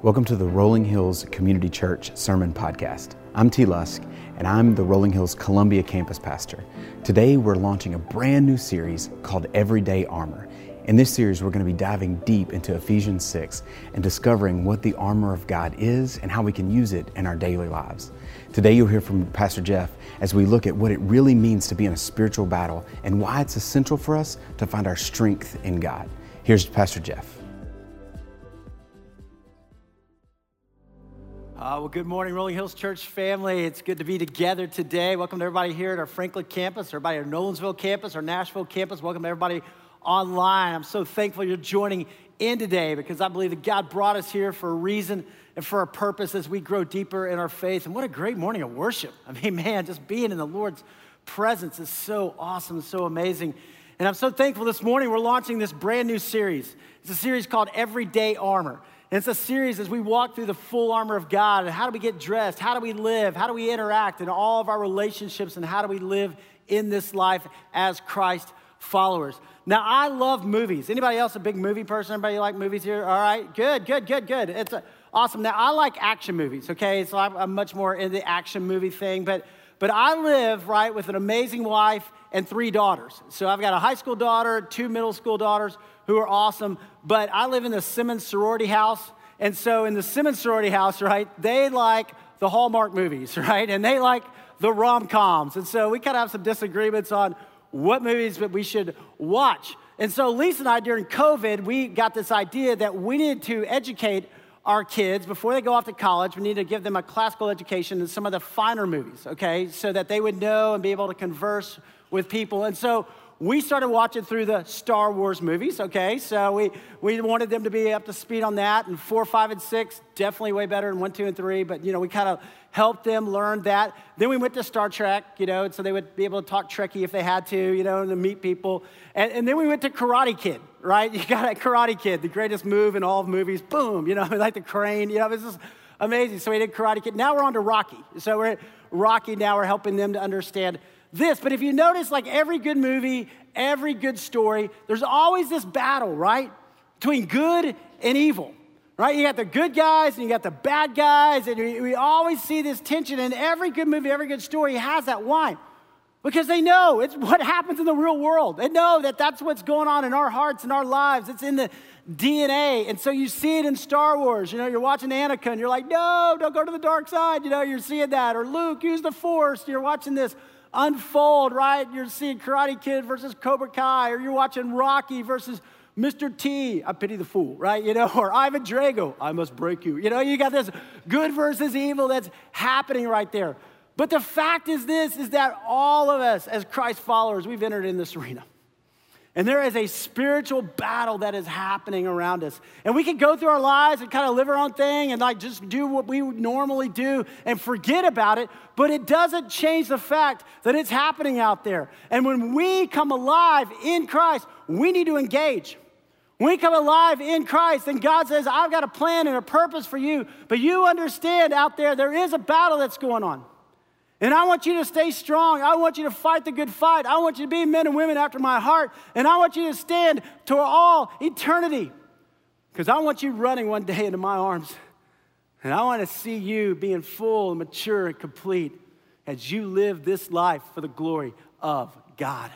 Welcome to the Rolling Hills Community Church Sermon Podcast. I'm T. Lusk, and I'm the Rolling Hills Columbia campus pastor. Today, we're launching a brand new series called Everyday Armor. In this series, we're going to be diving deep into Ephesians 6 and discovering what the armor of God is and how we can use it in our daily lives. Today, you'll hear from Pastor Jeff as we look at what it really means to be in a spiritual battle and why it's essential for us to find our strength in God. Here's Pastor Jeff. Uh, well, good morning, Rolling Hills Church family. It's good to be together today. Welcome to everybody here at our Franklin campus, everybody at our Nolensville campus, our Nashville campus. Welcome to everybody online. I'm so thankful you're joining in today because I believe that God brought us here for a reason and for a purpose as we grow deeper in our faith. And what a great morning of worship. I mean, man, just being in the Lord's presence is so awesome, so amazing. And I'm so thankful this morning we're launching this brand new series. It's a series called Everyday Armor. And it's a series as we walk through the full armor of God and how do we get dressed, how do we live, how do we interact in all of our relationships, and how do we live in this life as Christ followers. Now, I love movies. Anybody else a big movie person? Anybody like movies here? All right, good, good, good, good. It's awesome. Now, I like action movies, okay? So I'm, I'm much more in the action movie thing, but but I live, right, with an amazing wife and three daughters. So I've got a high school daughter, two middle school daughters who are awesome, but I live in the Simmons sorority house. And so in the Simmons sorority house, right, they like the Hallmark movies, right? And they like the rom coms. And so we kind of have some disagreements on what movies that we should watch. And so Lisa and I, during COVID, we got this idea that we needed to educate our kids before they go off to college. We need to give them a classical education in some of the finer movies, okay, so that they would know and be able to converse with people. And so we started watching through the Star Wars movies, okay? So we, we wanted them to be up to speed on that. And four, five, and six, definitely way better than one, two, and three. But, you know, we kind of helped them learn that. Then we went to Star Trek, you know, so they would be able to talk Trekkie if they had to, you know, and to meet people. And, and then we went to Karate Kid, right? You got a Karate Kid, the greatest move in all of movies. Boom, you know, like the crane, you know, it's just amazing. So we did Karate Kid. Now we're on to Rocky. So we're Rocky now. We're helping them to understand this. But if you notice, like every good movie, every good story, there's always this battle, right? Between good and evil, right? You got the good guys and you got the bad guys, and we, always see this tension. And every good movie, every good story has that. Why? Because they know it's what happens in the real world. They know that that's what's going on in our hearts and our lives. It's in the DNA. And so you see it in Star Wars. You know, you're watching Anakin, you're like, no, don't go to the dark side. You know, you're seeing that. Or Luke, use the Force. You're watching this unfold, right? You're seeing Karate Kid versus Cobra Kai, or you're watching Rocky versus Mr. T, I pity the fool, right? You know, or Ivan Drago, I must break you. You know, you got this good versus evil that's happening right there. But the fact is this is that all of us as Christ followers, we've entered in this arena. And there is a spiritual battle that is happening around us. And we can go through our lives and kind of live our own thing and like just do what we would normally do and forget about it, but it doesn't change the fact that it's happening out there. And when we come alive in Christ, we need to engage. When we come alive in Christ, then God says, I've got a plan and a purpose for you, but you understand out there, there is a battle that's going on. And I want you to stay strong. I want you to fight the good fight. I want you to be men and women after my heart. And I want you to stand to all eternity. Because I want you running one day into my arms. And I want to see you being full and mature and complete as you live this life for the glory of God.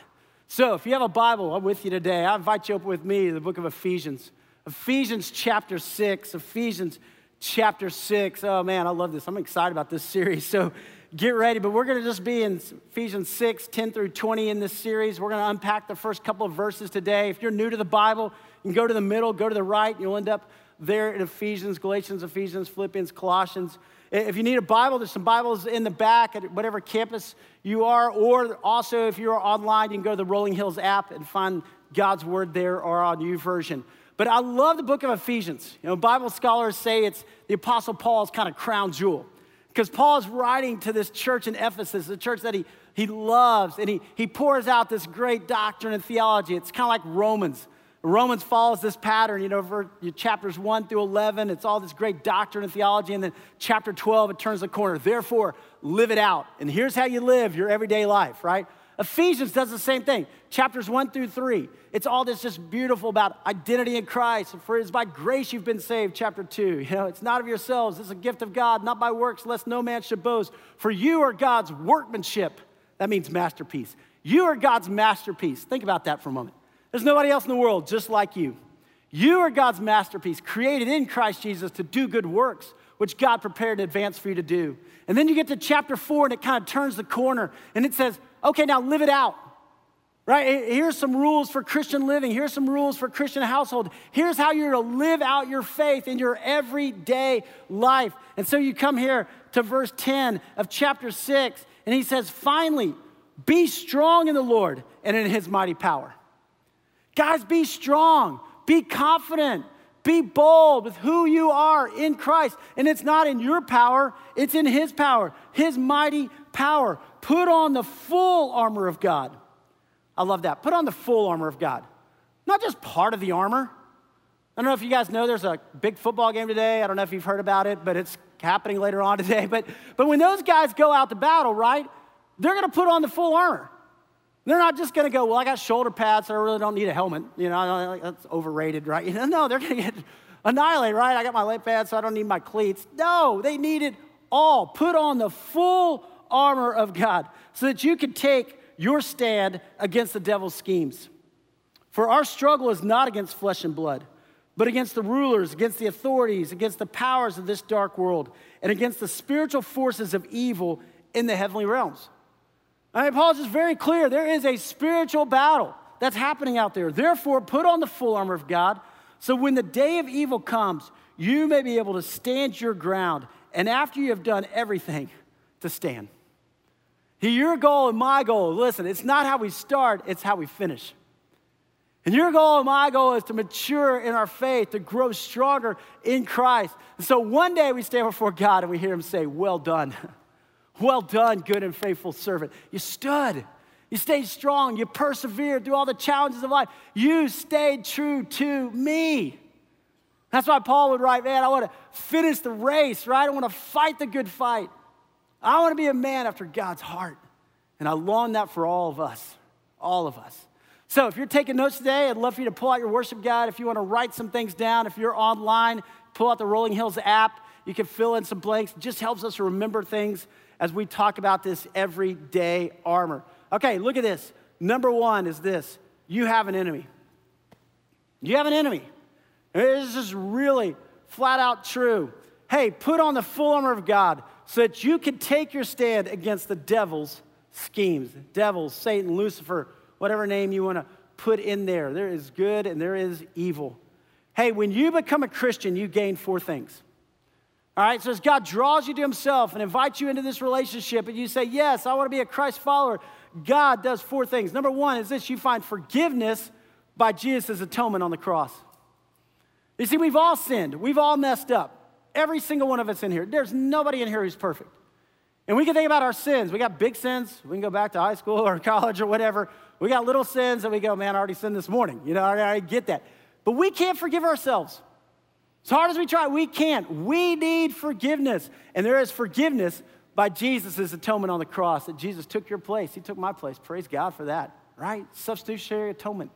So if you have a Bible, I'm with you today. I invite you up with me to the book of Ephesians. Ephesians chapter 6. Ephesians chapter 6. Oh man, I love this. I'm excited about this series. So get ready. But we're going to just be in Ephesians 6, 10 through 20 in this series. We're going to unpack the first couple of verses today. If you're new to the Bible, you can go to the middle, go to the right. You'll end up there in Ephesians, Galatians, Ephesians, Philippians, Colossians. If you need a Bible, there's some Bibles in the back at whatever campus you are. Or also, if you're online, you can go to the Rolling Hills app and find God's Word there or on version But I love the book of Ephesians. You know, Bible scholars say it's the Apostle Paul's kind of crown jewel. Because Paul is writing to this church in Ephesus, the church that he, he loves, and he, he pours out this great doctrine and theology. It's kind of like Romans. Romans follows this pattern, you know, for chapters 1 through 11, it's all this great doctrine and theology. And then chapter 12, it turns the corner. Therefore, live it out. And here's how you live your everyday life, right? Ephesians does the same thing. Chapters one through three. It's all this just beautiful about identity in Christ. For it is by grace you've been saved, chapter two. You know, it's not of yourselves, it's a gift of God, not by works, lest no man should boast. For you are God's workmanship. That means masterpiece. You are God's masterpiece. Think about that for a moment. There's nobody else in the world just like you. You are God's masterpiece, created in Christ Jesus to do good works, which God prepared in advance for you to do. And then you get to chapter four and it kind of turns the corner and it says, okay, now live it out. Right? Here's some rules for Christian living. Here's some rules for Christian household. Here's how you're to live out your faith in your everyday life. And so you come here to verse 10 of chapter 6, and he says, Finally, be strong in the Lord and in his mighty power. Guys, be strong, be confident, be bold with who you are in Christ. And it's not in your power, it's in his power, his mighty power. Put on the full armor of God. I love that. Put on the full armor of God, not just part of the armor. I don't know if you guys know there's a big football game today. I don't know if you've heard about it, but it's happening later on today. But, but when those guys go out to battle, right, they're going to put on the full armor. They're not just going to go, well, I got shoulder pads, so I really don't need a helmet. You know, that's overrated, right? You know, no, they're going to get annihilated, right? I got my leg pads, so I don't need my cleats. No, they need it all. Put on the full armor of God so that you can take your stand against the devil's schemes. For our struggle is not against flesh and blood, but against the rulers, against the authorities, against the powers of this dark world, and against the spiritual forces of evil in the heavenly realms. I mean, Paul's just very clear there is a spiritual battle that's happening out there. Therefore, put on the full armor of God so when the day of evil comes, you may be able to stand your ground. And after you have done everything, to stand. Your goal and my goal, listen, it's not how we start, it's how we finish. And your goal and my goal is to mature in our faith, to grow stronger in Christ. And so one day we stand before God and we hear him say, Well done. Well done, good and faithful servant. You stood. You stayed strong. You persevered through all the challenges of life. You stayed true to me. That's why Paul would write, man, I want to finish the race, right? I want to fight the good fight. I want to be a man after God's heart. And I long that for all of us, all of us. So if you're taking notes today, I'd love for you to pull out your worship guide. If you want to write some things down, if you're online, pull out the Rolling Hills app. You can fill in some blanks. It just helps us remember things as we talk about this everyday armor. Okay, look at this. Number one is this you have an enemy. You have an enemy. This is really flat out true. Hey, put on the full armor of God so that you can take your stand against the devil's schemes. Devil, Satan, Lucifer, whatever name you want to put in there. There is good and there is evil. Hey, when you become a Christian, you gain four things. All right, so as God draws you to Himself and invites you into this relationship, and you say, Yes, I want to be a Christ follower, God does four things. Number one is this you find forgiveness by Jesus' atonement on the cross. You see, we've all sinned, we've all messed up. Every single one of us in here. There's nobody in here who's perfect. And we can think about our sins. We got big sins. We can go back to high school or college or whatever. We got little sins that we go, man, I already sinned this morning. You know, I, I get that. But we can't forgive ourselves. As hard as we try, we can't. We need forgiveness. And there is forgiveness by Jesus' atonement on the cross, that Jesus took your place. He took my place. Praise God for that, right? Substitutionary atonement.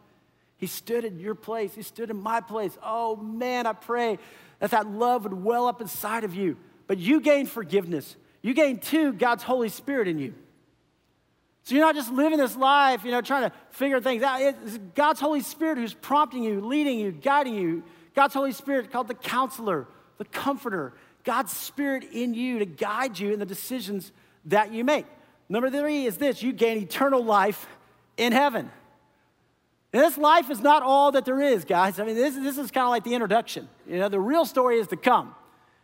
He stood in your place, He stood in my place. Oh man, I pray that that love would well up inside of you. But you gain forgiveness. You gain, too, God's Holy Spirit in you. So you're not just living this life, you know, trying to figure things out. It's God's Holy Spirit who's prompting you, leading you, guiding you, God's Holy Spirit, called the counselor, the comforter, God's Spirit in you to guide you in the decisions that you make. Number three is this you gain eternal life in heaven. And this life is not all that there is, guys. I mean, this, this is kind of like the introduction. You know, the real story is to come.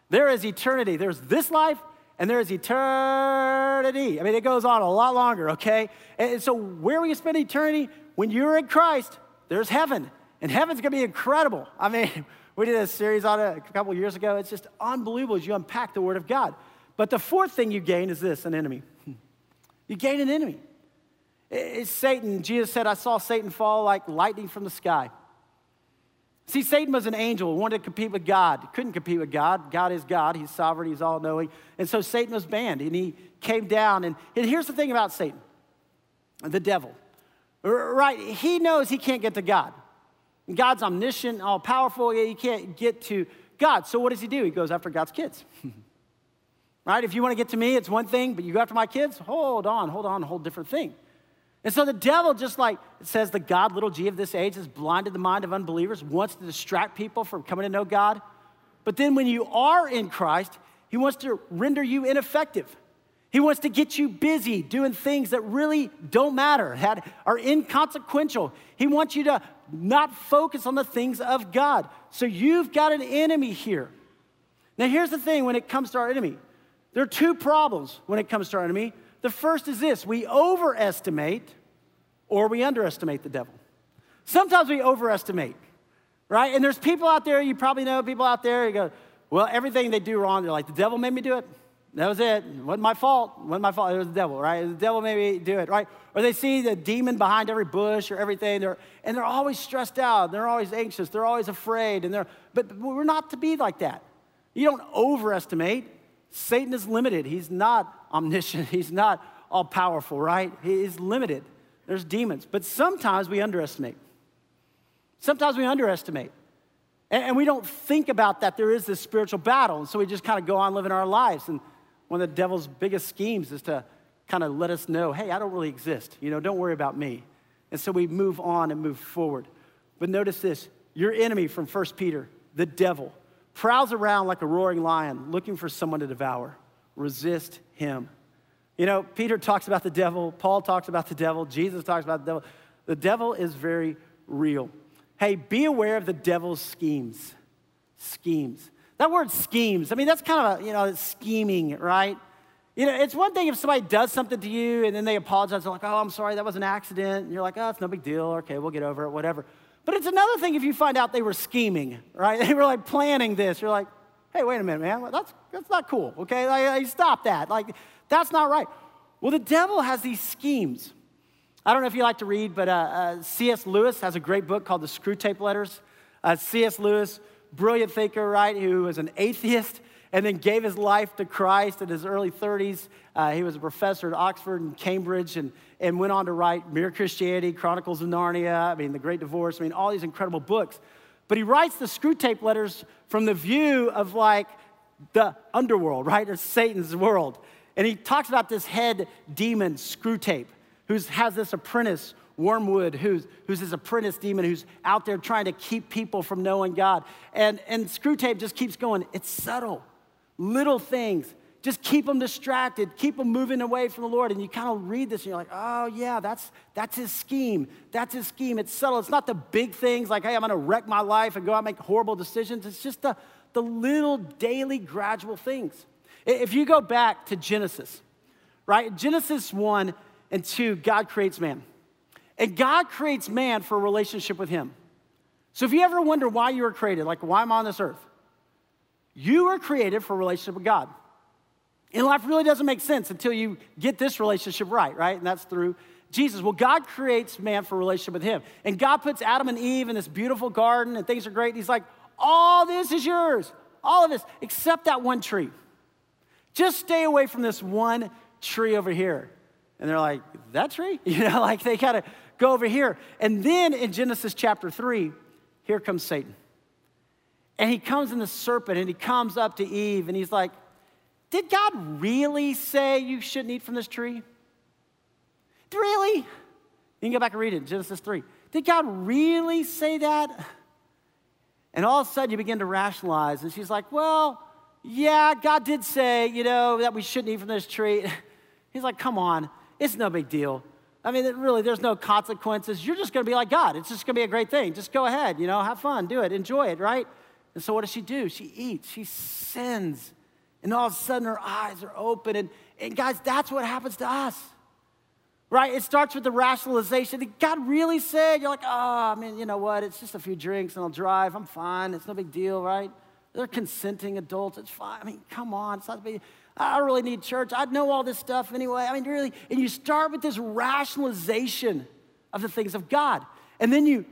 There is eternity. There's this life, and there is eternity. I mean, it goes on a lot longer, okay? And so, where we spend eternity, when you're in Christ, there's heaven. And heaven's gonna be incredible. I mean, we did a series on it a couple years ago. It's just unbelievable as you unpack the Word of God. But the fourth thing you gain is this an enemy. You gain an enemy. It's Satan. Jesus said, I saw Satan fall like lightning from the sky. See, Satan was an angel, wanted to compete with God. Couldn't compete with God. God is God. He's sovereign. He's all knowing. And so Satan was banned, and he came down. And, and here's the thing about Satan the devil, right? He knows he can't get to God. God's omniscient, all powerful, yeah, you can't get to God. So what does he do? He goes after God's kids. right? If you want to get to me, it's one thing, but you go after my kids, hold on, hold on, a whole different thing. And so the devil, just like it says, the God, little g of this age, has blinded the mind of unbelievers, wants to distract people from coming to know God. But then when you are in Christ, he wants to render you ineffective. He wants to get you busy doing things that really don't matter, that are inconsequential. He wants you to not focus on the things of God. So you've got an enemy here. Now, here's the thing when it comes to our enemy there are two problems when it comes to our enemy. The first is this we overestimate or we underestimate the devil. Sometimes we overestimate, right? And there's people out there, you probably know people out there, you go, well, everything they do wrong, they're like, the devil made me do it. That was it. It wasn't my fault. It wasn't my fault. It was the devil, right? The devil made me do it, right? Or they see the demon behind every bush or everything, they're, and they're always stressed out. They're always anxious. They're always afraid. And they're, but we're not to be like that. You don't overestimate. Satan is limited. He's not omniscient. He's not all powerful, right? He is limited. There's demons. But sometimes we underestimate. Sometimes we underestimate. And, we don't think about that there is this spiritual battle. And so we just kind of go on living our lives. And one of the devil's biggest schemes is to kind of let us know, hey, I don't really exist. You know, don't worry about me. And so we move on and move forward. But notice this your enemy from 1 Peter, the devil, prowls around like a roaring lion looking for someone to devour. Resist him. You know, Peter talks about the devil, Paul talks about the devil, Jesus talks about the devil. The devil is very real. Hey, be aware of the devil's schemes. Schemes. That word schemes, I mean, that's kind of a, you know, scheming, right? You know, it's one thing if somebody does something to you and then they apologize. They're like, oh, I'm sorry, that was an accident. And you're like, oh, it's no big deal. Okay, we'll get over it, whatever. But it's another thing if you find out they were scheming, right? They were like planning this. You're like, hey, wait a minute, man. That's, that's not cool, okay? Like, stop that. Like, that's not right. Well, the devil has these schemes. I don't know if you like to read, but uh, uh, C.S. Lewis has a great book called The Screwtape Letters. Uh, C.S. Lewis, brilliant thinker, right, who was an atheist and then gave his life to Christ in his early 30s. Uh, he was a professor at Oxford and Cambridge and, and went on to write Mere Christianity, Chronicles of Narnia, I mean, The Great Divorce, I mean, all these incredible books. But he writes the Screwtape Letters from the view of like the underworld, right, or Satan's world. And he talks about this head demon, Screwtape who has this apprentice, Wormwood, who's, who's this apprentice demon who's out there trying to keep people from knowing God. And, and Screwtape just keeps going. It's subtle, little things. Just keep them distracted, keep them moving away from the Lord. And you kind of read this and you're like, oh, yeah, that's, that's his scheme. That's his scheme. It's subtle. It's not the big things like, hey, I'm going to wreck my life and go out and make horrible decisions. It's just the, the little daily, gradual things. If you go back to Genesis, right? Genesis 1, and two, God creates man. And God creates man for a relationship with Him. So if you ever wonder why you were created, like why I'm on this earth? You were created for a relationship with God. And life really doesn't make sense until you get this relationship right, right? And that's through Jesus. Well, God creates man for a relationship with Him. And God puts Adam and Eve in this beautiful garden, and things are great. And He's like, all this is yours, all of this, except that one tree. Just stay away from this one tree over here. And they're like, that tree? You know, like they gotta go over here. And then in Genesis chapter 3, here comes Satan. And he comes in the serpent and he comes up to Eve and he's like, Did God really say you shouldn't eat from this tree? Really? You can go back and read it, Genesis 3. Did God really say that? And all of a sudden you begin to rationalize. And she's like, Well, yeah, God did say, you know, that we shouldn't eat from this tree. He's like, Come on. It's no big deal. I mean, really, there's no consequences. You're just going to be like God. It's just going to be a great thing. Just go ahead, you know, have fun, do it, enjoy it, right? And so, what does she do? She eats, she sins. And all of a sudden, her eyes are open. And, and guys, that's what happens to us, right? It starts with the rationalization. God really said, you're like, oh, I mean, you know what? It's just a few drinks and I'll drive. I'm fine. It's no big deal, right? They're consenting adults. It's fine. I mean, come on. It's not big. I don't really need church. I know all this stuff anyway. I mean, really, and you start with this rationalization of the things of God. And then you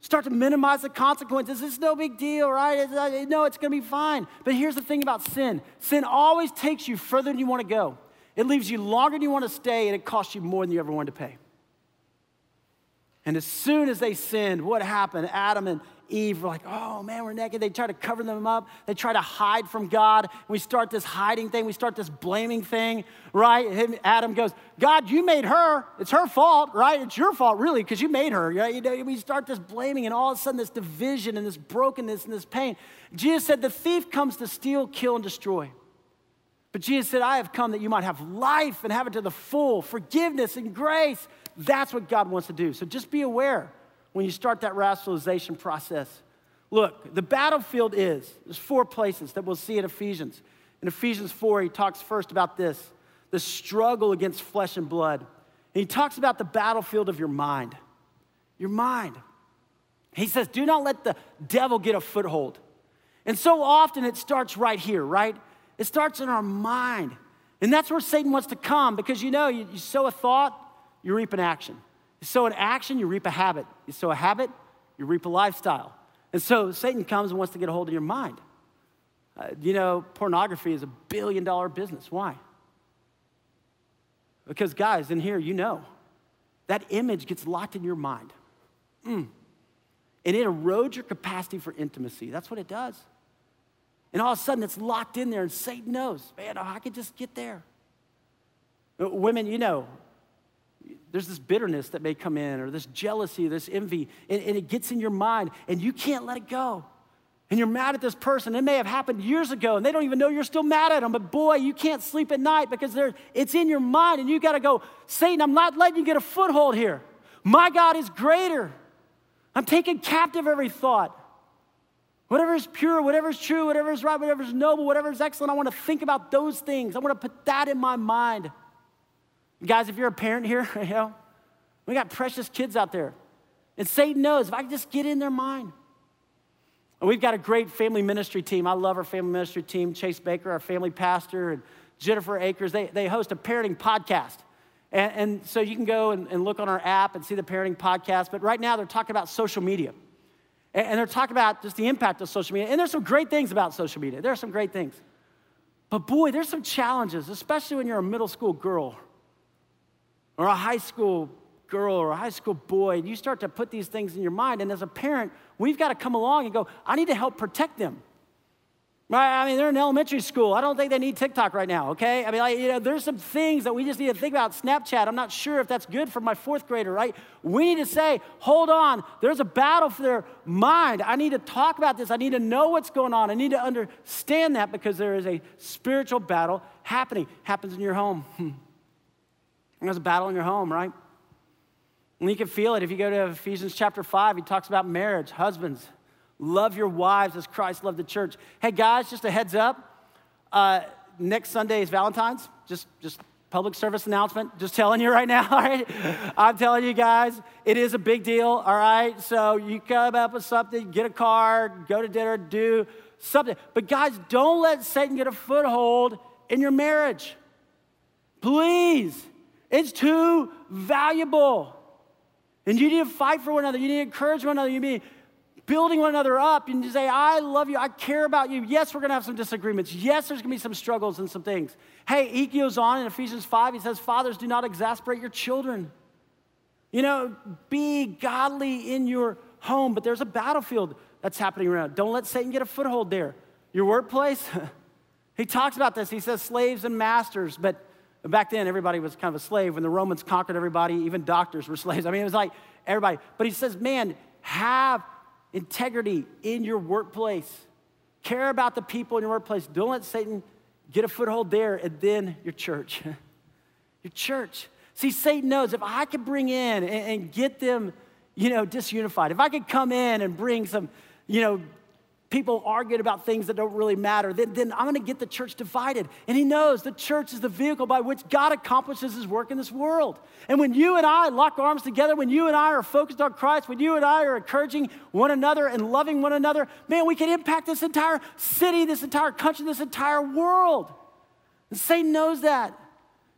start to minimize the consequences. It's no big deal, right? It's, uh, no, it's going to be fine. But here's the thing about sin sin always takes you further than you want to go, it leaves you longer than you want to stay, and it costs you more than you ever wanted to pay. And as soon as they sinned, what happened? Adam and Eve were like, oh man, we're naked. They try to cover them up. They try to hide from God. We start this hiding thing. We start this blaming thing, right? Adam goes, God, you made her. It's her fault, right? It's your fault, really, because you made her. You know, we start this blaming, and all of a sudden, this division and this brokenness and this pain. Jesus said, the thief comes to steal, kill, and destroy. But Jesus said, I have come that you might have life and have it to the full, forgiveness and grace. That's what God wants to do. So just be aware when you start that rationalization process. Look, the battlefield is, there's four places that we'll see in Ephesians. In Ephesians 4, he talks first about this the struggle against flesh and blood. And he talks about the battlefield of your mind. Your mind. He says, do not let the devil get a foothold. And so often it starts right here, right? It starts in our mind. And that's where Satan wants to come because you know, you, you sow a thought, you reap an action. You sow an action, you reap a habit. You sow a habit, you reap a lifestyle. And so Satan comes and wants to get a hold of your mind. Uh, you know, pornography is a billion dollar business. Why? Because, guys, in here, you know, that image gets locked in your mind. Mm. And it erodes your capacity for intimacy. That's what it does. And all of a sudden, it's locked in there, and Satan knows, man, I could just get there. Uh, women, you know, there's this bitterness that may come in, or this jealousy, this envy, and, and, it gets in your mind, and you can't let it go. And you're mad at this person. It may have happened years ago, and they don't even know you're still mad at them. But boy, you can't sleep at night because it's in your mind, and you got to go, Satan, I'm not letting you get a foothold here. My God is greater. I'm taking captive every thought. Whatever is pure, whatever is true, whatever is right, whatever is noble, whatever is excellent, I want to think about those things. I want to put that in my mind. Guys, if you're a parent here, you know, we got precious kids out there. And Satan knows if I can just get in their mind. And we've got a great family ministry team. I love our family ministry team. Chase Baker, our family pastor, and Jennifer Akers, they, they host a parenting podcast. And, and so you can go and, and, look on our app and see the parenting podcast. But right now they're talking about social media. And, and they're talking about just the impact of social media. And there's some great things about social media. There are some great things. But boy, there's some challenges, especially when you're a middle school girl or a high school girl or a high school boy, and you start to put these things in your mind. And as a parent, we've got to come along and go, I need to help protect them. Right? I mean, they're in elementary school. I don't think they need TikTok right now, okay? I mean, like, you know, there's some things that we just need to think about. Snapchat, I'm not sure if that's good for my fourth grader, right? We need to say, hold on, there's a battle for their mind. I need to talk about this. I need to know what's going on. I need to understand that because there is a spiritual battle happening. Happens in your home. There's a battle in your home, right? And you can feel it if you go to Ephesians chapter 5, he talks about marriage. Husbands, love your wives as Christ loved the church. Hey, guys, just a heads up. Uh, next Sunday is Valentine's. Just, just public service announcement. Just telling you right now, all right? I'm telling you guys, it is a big deal, all right? So you come up with something, get a card, go to dinner, do something. But guys, don't let Satan get a foothold in your marriage. Please. It's too valuable. And you need to fight for one another. You need to encourage one another. You need building one another up. And you say, I love you. I care about you. Yes, we're going to have some disagreements. Yes, there's going to be some struggles and some things. Hey, he goes on in Ephesians 5. He says, Fathers, do not exasperate your children. You know, be godly in your home. But there's a battlefield that's happening around. Don't let Satan get a foothold there. Your workplace, he talks about this. He says, slaves and masters. But back then, everybody was kind of a slave. When the Romans conquered everybody, even doctors were slaves. I mean, it was like everybody. But he says, man, have integrity in your workplace. Care about the people in your workplace. Don't let Satan get a foothold there and then your church. your church. See, Satan knows if I could bring in and, and get them, you know, disunified, if I could come in and bring some, you know, people arguing about things that don't really matter, then, then I'm gonna get the church divided. And he knows the church is the vehicle by which God accomplishes his work in this world. And when you and I lock arms together, when you and I are focused on Christ, when you and I are encouraging one another and loving one another, man, we can impact this entire city, this entire country, this entire world. And Satan knows that.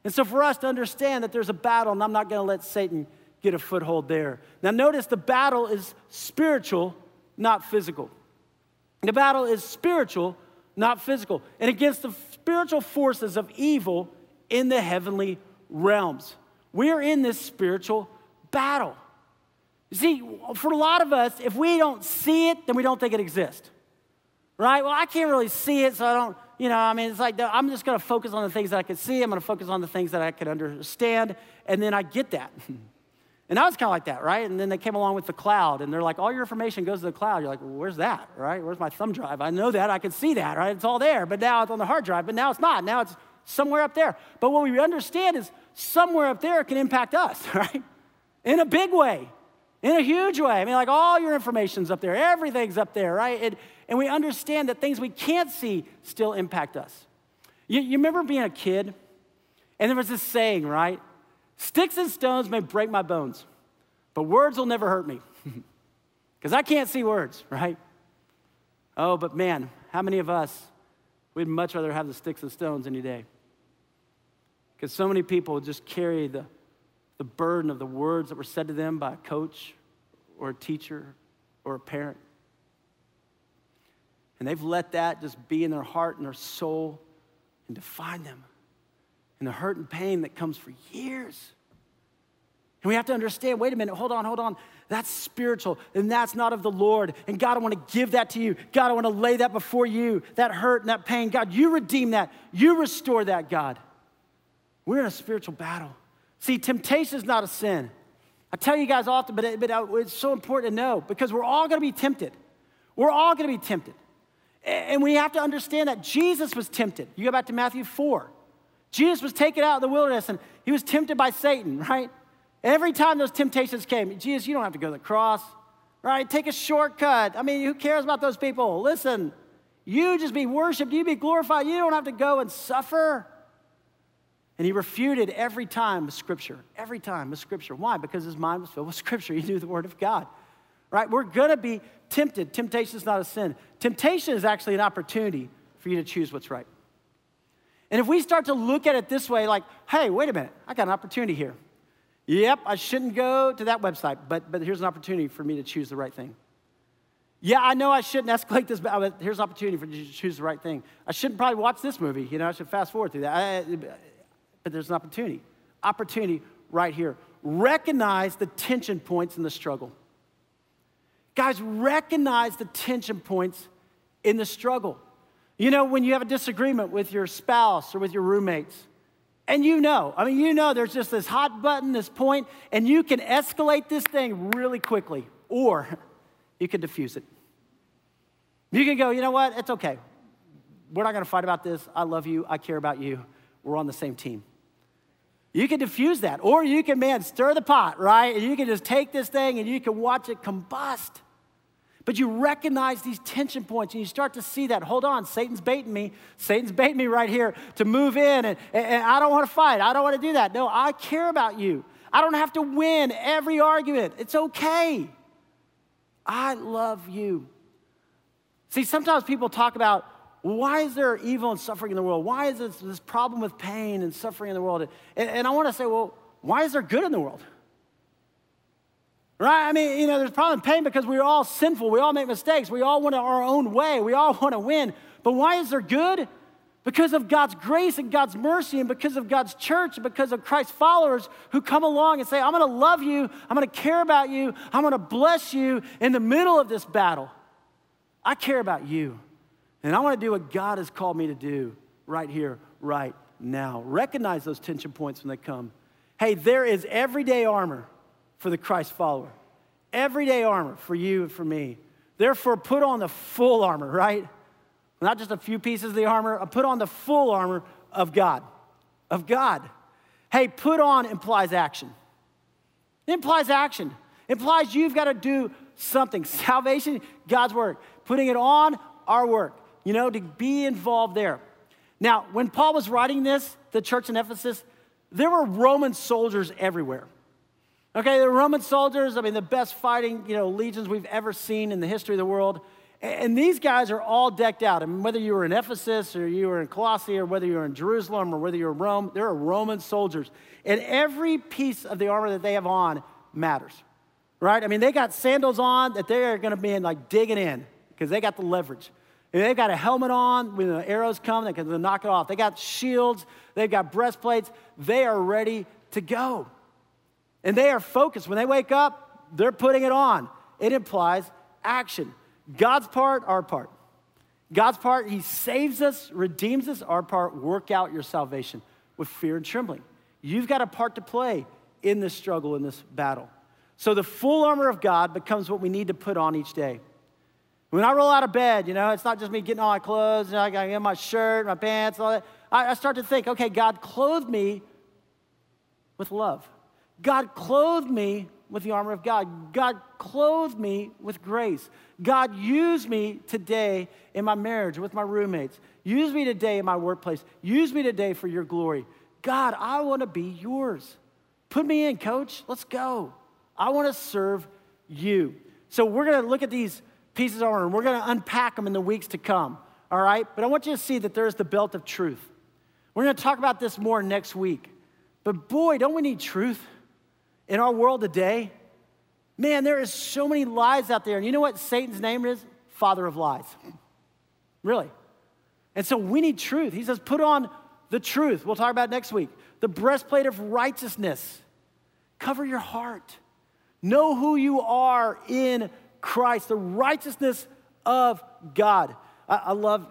And so for us to understand that there's a battle, and I'm not gonna let Satan get a foothold there. Now, notice the battle is spiritual, not physical. The battle is spiritual, not physical, and against the spiritual forces of evil in the heavenly realms. We're in this spiritual battle. You see, for a lot of us, if we don't see it, then we don't think it exists. Right? Well, I can't really see it, so I don't, you know, I mean, it's like I'm just going to focus on the things that I can see. I'm going to focus on the things that I can understand, and then I get that. And I was kind of like that, right? And then they came along with the cloud, and they're like, all your information goes to the cloud. You're like, well, where's that, right? Where's my thumb drive? I know that. I can see that, right? It's all there, but now it's on the hard drive, but now it's not. Now it's somewhere up there. But what we understand is somewhere up there can impact us, right? In a big way, in a huge way. I mean, like all your information's up there, everything's up there, right? And, and we understand that things we can't see still impact us. You, you remember being a kid? And there was this saying, right? Sticks and stones may break my bones, but words will never hurt me. Because I can't see words, right? Oh, but man, how many of us, we'd much rather have the sticks and stones any day? Because so many people just carry the, the burden of the words that were said to them by a coach or a teacher or a parent. And they've let that just be in their heart and their soul and define them and the hurt and pain that comes for years. And we have to understand wait a minute, hold on, hold on. That's spiritual, and that's not of the Lord. And God, I want to give that to you. God, I want to lay that before you, that hurt and that pain. God, you redeem that. You restore that, God. We're in a spiritual battle. See, temptation is not a sin. I tell you guys often, but, it, but it's so important to know because we're all going to be tempted. We're all going to be tempted. And we have to understand that Jesus was tempted. You go back to Matthew 4. Jesus was taken out in the wilderness and he was tempted by Satan, right? Every time those temptations came, Jesus, you don't have to go to the cross, right? Take a shortcut. I mean, who cares about those people? Listen, you just be worshiped, you be glorified. You don't have to go and suffer. And he refuted every time with Scripture, every time with Scripture. Why? Because his mind was filled with Scripture. He knew the Word of God, right? We're to be tempted. Temptation is not a sin. Temptation is actually an opportunity for you to choose what's right. And if we start to look at it this way, like, hey, wait a minute, I got an opportunity here. Yep, I shouldn't go to that website, but, but here's an opportunity for me to choose the right thing. Yeah, I know I shouldn't escalate this, but here's an opportunity for you to choose the right thing. I shouldn't probably watch this movie. You know, I should fast forward through that. I, but there's an opportunity. Opportunity right here. Recognize the tension points in the struggle. Guys, recognize the tension points in the struggle. You know, when you have a disagreement with your spouse or with your roommates, and you know, I mean, you know there's just this hot button, this point, and you can escalate this thing really quickly, or you can diffuse it. You can go, you know what, it's okay. We're not gonna fight about this. I love you, I care about you. We're on the same team. You can diffuse that, or you can, man, stir the pot, right? And you can just take this thing and you can watch it combust. But you recognize these tension points and you start to see that. Hold on, Satan's baiting me. Satan's baiting me right here to move in, and, and I don't want to fight. I don't want to do that. No, I care about you. I don't have to win every argument. It's okay. I love you. See, sometimes people talk about why is there evil and suffering in the world? Why is this, this problem with pain and suffering in the world? And, and I want to say, well, why is there good in the world? Right? I mean, you know, there's problem pain because we're all sinful. We all make mistakes. We all want our own way. We all want to win. But why is there good? Because of God's grace and God's mercy, and because of God's church, and because of Christ's followers who come along and say, I'm going to love you, I'm going to care about you, I'm going to bless you in the middle of this battle. I care about you, and I want to do what God has called me to do right here, right now. Recognize those tension points when they come. Hey, there is everyday armor for the Christ follower. Everyday armor for you and for me. Therefore, put on the full armor, right? Not just a few pieces of the armor, uh, put on the full armor of God. Of God. Hey, put on implies action. It implies action. It implies you've got to do something. Salvation, God's work. Putting it on, our work. You know, to be involved there. Now, when Paul was writing this, the church in Ephesus, there were Roman soldiers everywhere. Okay, the Roman soldiers, I mean, the best fighting, you know, legions we've ever seen in the history of the world. And these guys are all decked out. I mean, whether you were in Ephesus or you were in Colossae or whether you were in Jerusalem or whether you're in Rome, there are Roman soldiers. And every piece of the armor that they have on matters, right? I mean, they got sandals on that they are going to be in, like digging in because they got the leverage. And they've got a helmet on when the arrows come, they can knock it off. They got shields, they've got breastplates. They are ready to go. And they are focused. When they wake up, they're putting it on. It implies action. God's part, our part. God's part, He saves us, redeems us. Our part, work out your salvation with fear and trembling. You've got a part to play in this struggle, in this battle. So the full armor of God becomes what we need to put on each day. When I roll out of bed, you know, it's not just me getting all my clothes, you know, I got get my shirt, my pants, all that. I, I start to think, okay, God clothed me with love. God clothed me with the armor of God. God clothed me with grace. God used me today in my marriage with my roommates. Use me today in my workplace. Use me today for your glory. God, I want to be yours. Put me in, coach. Let's go. I want to serve you. So we're going to look at these pieces of armor and we're going to unpack them in the weeks to come. All right? But I want you to see that there's the belt of truth. We're going to talk about this more next week. But boy, don't we need truth in our world today? Man, there is so many lies out there. And you know what Satan's name is? Father of lies. Really. And so we need truth. He says, put on the truth. We'll talk about next week. The breastplate of righteousness. Cover your heart. Know who you are in Christ, the righteousness of God. I, I love,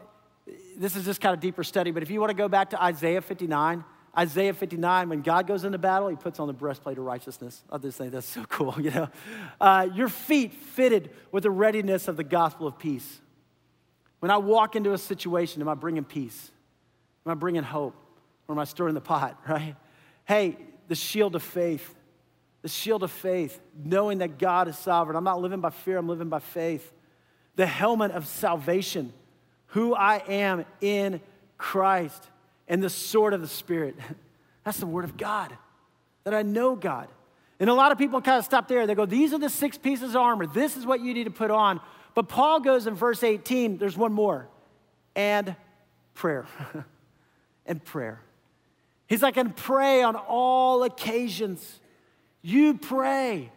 this is just kind of deeper study, but if you want to go back to Isaiah 59, Isaiah 59, when God goes into battle, he puts on the breastplate of righteousness. I just think that's so cool, you know. Uh, your feet fitted with the readiness of the gospel of peace. When I walk into a situation, am I bringing peace? Am I bringing hope? Or am I stirring the pot, right? Hey, the shield of faith, the shield of faith, knowing that God is sovereign. I'm not living by fear, I'm living by faith. The helmet of salvation, who I am in Christ and the sword of the Spirit. That's the word of God, that I know God. And a lot of people kind of stop there. They go, These are the six pieces of armor. This is what you need to put on. But Paul goes in verse 18, there's one more, and prayer. and prayer. He's like, and pray on all occasions. You pray.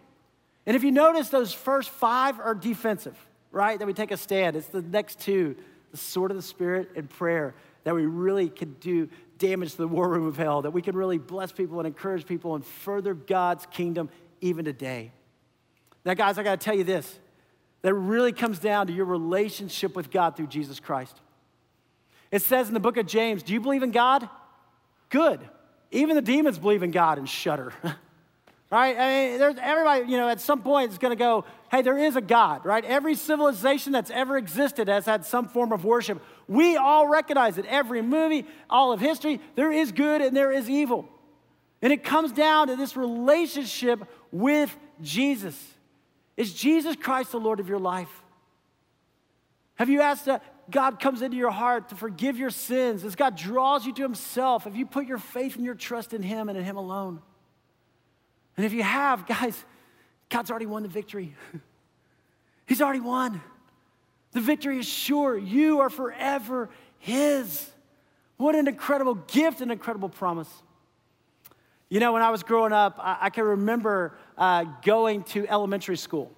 And if you notice, those first five are defensive, right? That we take a stand. It's the next two the sword of the Spirit and prayer that we really can do damage to the war room of hell, that we can really bless people and encourage people and further God's kingdom even today. Now, guys, I got to tell you this that really comes down to your relationship with God through Jesus Christ. It says in the book of James, Do you believe in God? Good. Even the demons believe in God and shudder. right? I mean, everybody, you know, at some point is going to go, hey, there is a God, right? Every civilization that's ever existed has had some form of worship. We all recognize it. Every movie, all of history, there is good and there is evil. And it comes down to this relationship with Jesus. Is Jesus Christ the Lord of your life? Have you asked that God comes into your heart to forgive your sins? As God draws you to Himself, have you put your faith and your trust in Him and in Him alone? And if you have, guys, God's already won the victory. He's already won. The victory is sure. You are forever His. What an incredible gift, an incredible promise. You know, when I was growing up, I, I can remember uh, going to elementary school.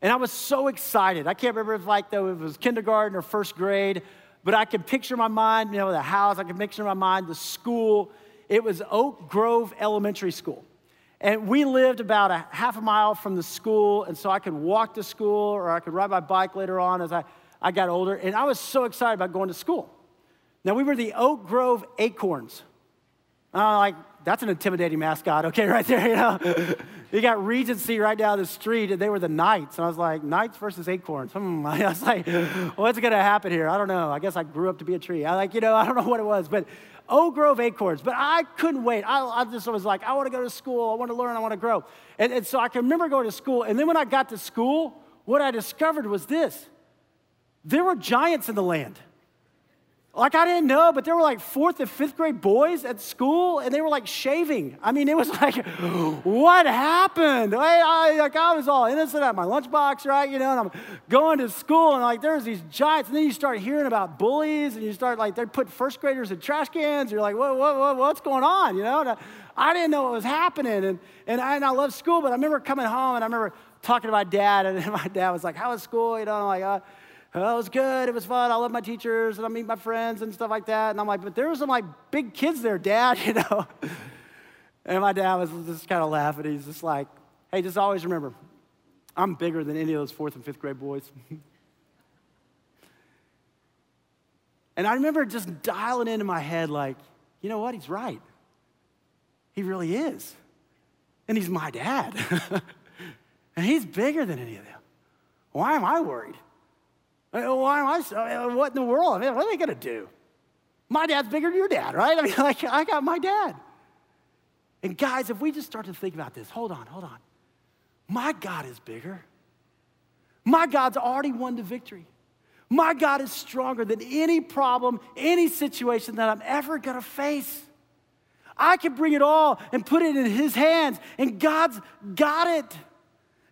And I was so excited. I can't remember if like though it was kindergarten or first grade, but I can picture my mind, you know, the house, I can picture my mind, the school. It was Oak Grove Elementary School. And we lived about a half a mile from the school, and so I could walk to school or I could ride my bike later on as I, I got older. And I was so excited about going to school. Now, we were the Oak Grove Acorns. Like, that's an intimidating mascot, okay, right there, you know? you got Regency right down the street, and they were the Knights. And I was like, Knights versus Acorns. Hmm. I was like, what's going to happen here? I don't know. I guess I grew up to be a tree. I like, you know, I don't know what it was, but Oak Grove Acorns, but I couldn't wait. I, I, just was like, I want to go to school. I want to learn. I want to grow. And, and so I can remember going to school. And then when I got to school, what I discovered was this there were giants in the land. Like I didn't know, but there were like fourth and fifth grade boys at school, and they were like shaving. I mean, it was like, what happened? I, I, like I was all innocent at my lunchbox, right? You know, and I'm going to school, and like there's these giants, and then you start hearing about bullies, and you start like they put first graders in trash cans. You're like, what, what, what what's going on? You know, and I, I, didn't know what was happening, and and I, and I love school, but I remember coming home, and I remember talking to my dad, and my dad was like, how was school? You know, I'm like. Uh, oh, it was good. It was fun. I love my teachers and I meet my friends and stuff like that. And I'm like, but there were some like big kids there, Dad, you know. and my dad was just kind of laughing. He's just like, hey, just always remember, I'm bigger than any of those fourth and fifth grade boys. and I remember just dialing into my head, like, you know what? He's right. He really is. And he's my dad. and he's bigger than any of them. Why am I worried? Uh, why am I, uh, what in the world? what are they going to do? My dad's bigger than your dad, right? I mean, like, I got my dad. And guys, if we just start to think about this, hold on, hold on. My God is bigger. My God's already won the victory. My God is stronger than any problem, any situation that I'm ever gonna face. I can bring it all and put it in His hands, and God's got it.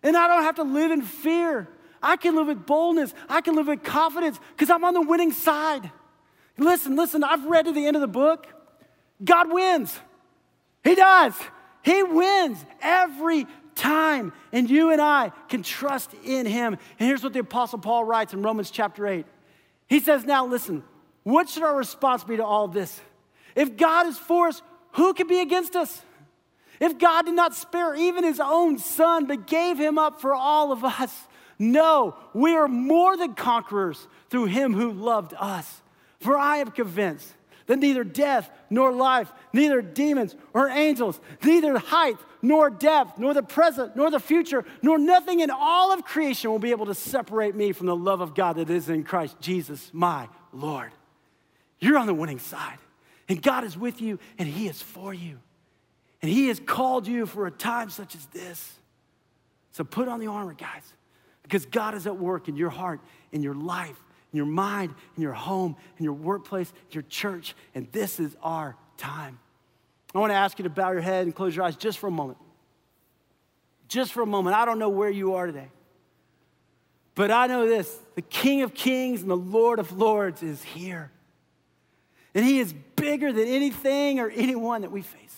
And I don't have to live in fear. I can live with boldness. I can live with confidence because I'm on the winning side. Listen, listen, I've read to the end of the book. God wins. He does. He wins every time. And you and I can trust in him. And here's what the Apostle Paul writes in Romans chapter 8. He says, Now listen, what should our response be to all of this? If God is for us, who can be against us? If God did not spare even his own son, but gave him up for all of us, no, we are more than conquerors through him who loved us. For I am convinced that neither death nor life, neither demons or angels, neither height nor depth, nor the present nor the future, nor nothing in all of creation will be able to separate me from the love of God that is in Christ Jesus, my Lord. You're on the winning side, and God is with you, and He is for you. And He has called you for a time such as this. So put on the armor, guys, because God is at work in your heart, in your life in your mind, in your home, in your workplace, in your church, and this is our time. I want to ask you to bow your head and close your eyes just for a moment. Just for a moment. I don't know where you are today. But I know this the King of Kings and the Lord of Lords is here. And He is bigger than anything or anyone that we face.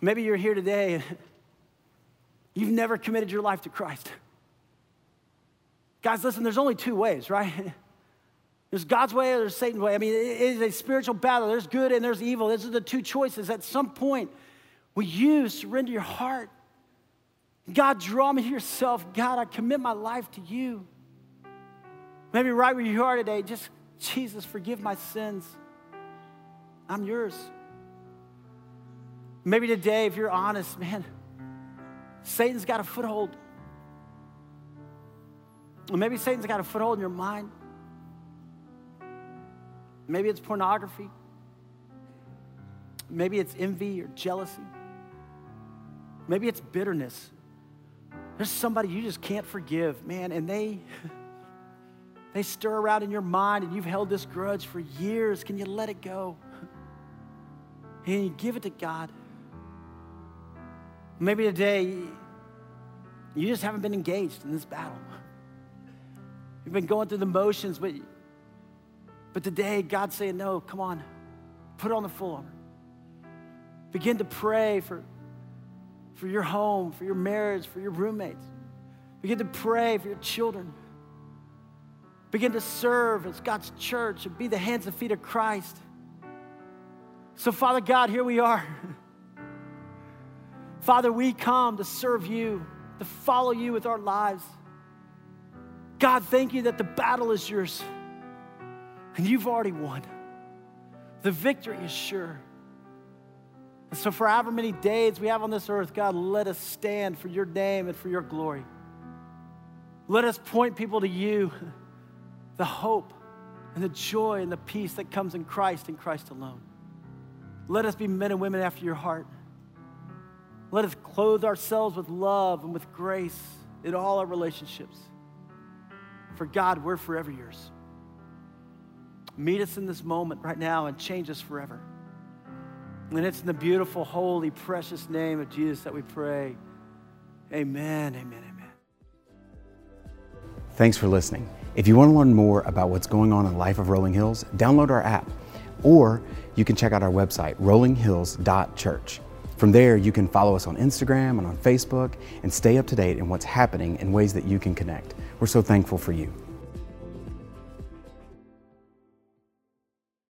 Maybe you're here today you've never committed your life to Christ. Guys, listen, there's only two ways, right? There's God's way or there's Satan's way. I mean, it is a spiritual battle. There's good and there's evil. Those are the two choices. At some point, will you surrender your heart? God, draw me to yourself. God, I commit my life to you. Maybe right where you are today, just, Jesus, forgive my sins. I'm yours. Maybe today, if you're honest, man, Satan's got a foothold. Maybe Satan's got a foothold in your mind. Maybe it's pornography. Maybe it's envy or jealousy. Maybe it's bitterness. There's somebody you just can't forgive, man, and they they stir around in your mind and you've held this grudge for years. Can you let it go? And you give it to God. Maybe today you just haven't been engaged in this battle. You've been going through the motions, but, but today God's saying, no, come on, put on the full armor. Begin to pray for, for your home, for your marriage, for your roommates. Begin to pray for your children. Begin to serve as God's church and be the hands and feet of Christ. So, Father God, here we are. Father, we come to serve you, to follow you with our lives. God, thank you that the battle is yours and you've already won. The victory is sure. And so, for however many days we have on this earth, God, let us stand for your name and for your glory. Let us point people to you, the hope and the joy and the peace that comes in Christ and Christ alone. Let us be men and women after your heart. Let us clothe ourselves with love and with grace in all our relationships. For God, we're forever yours. Meet us in this moment right now and change us forever. And it's in the beautiful, holy, precious name of Jesus that we pray. Amen, amen, amen. Thanks for listening. If you want to learn more about what's going on in the life of Rolling Hills, download our app. Or you can check out our website, rollinghills.church. From there, you can follow us on Instagram and on Facebook and stay up to date in what's happening in ways that you can connect. We're so thankful for you.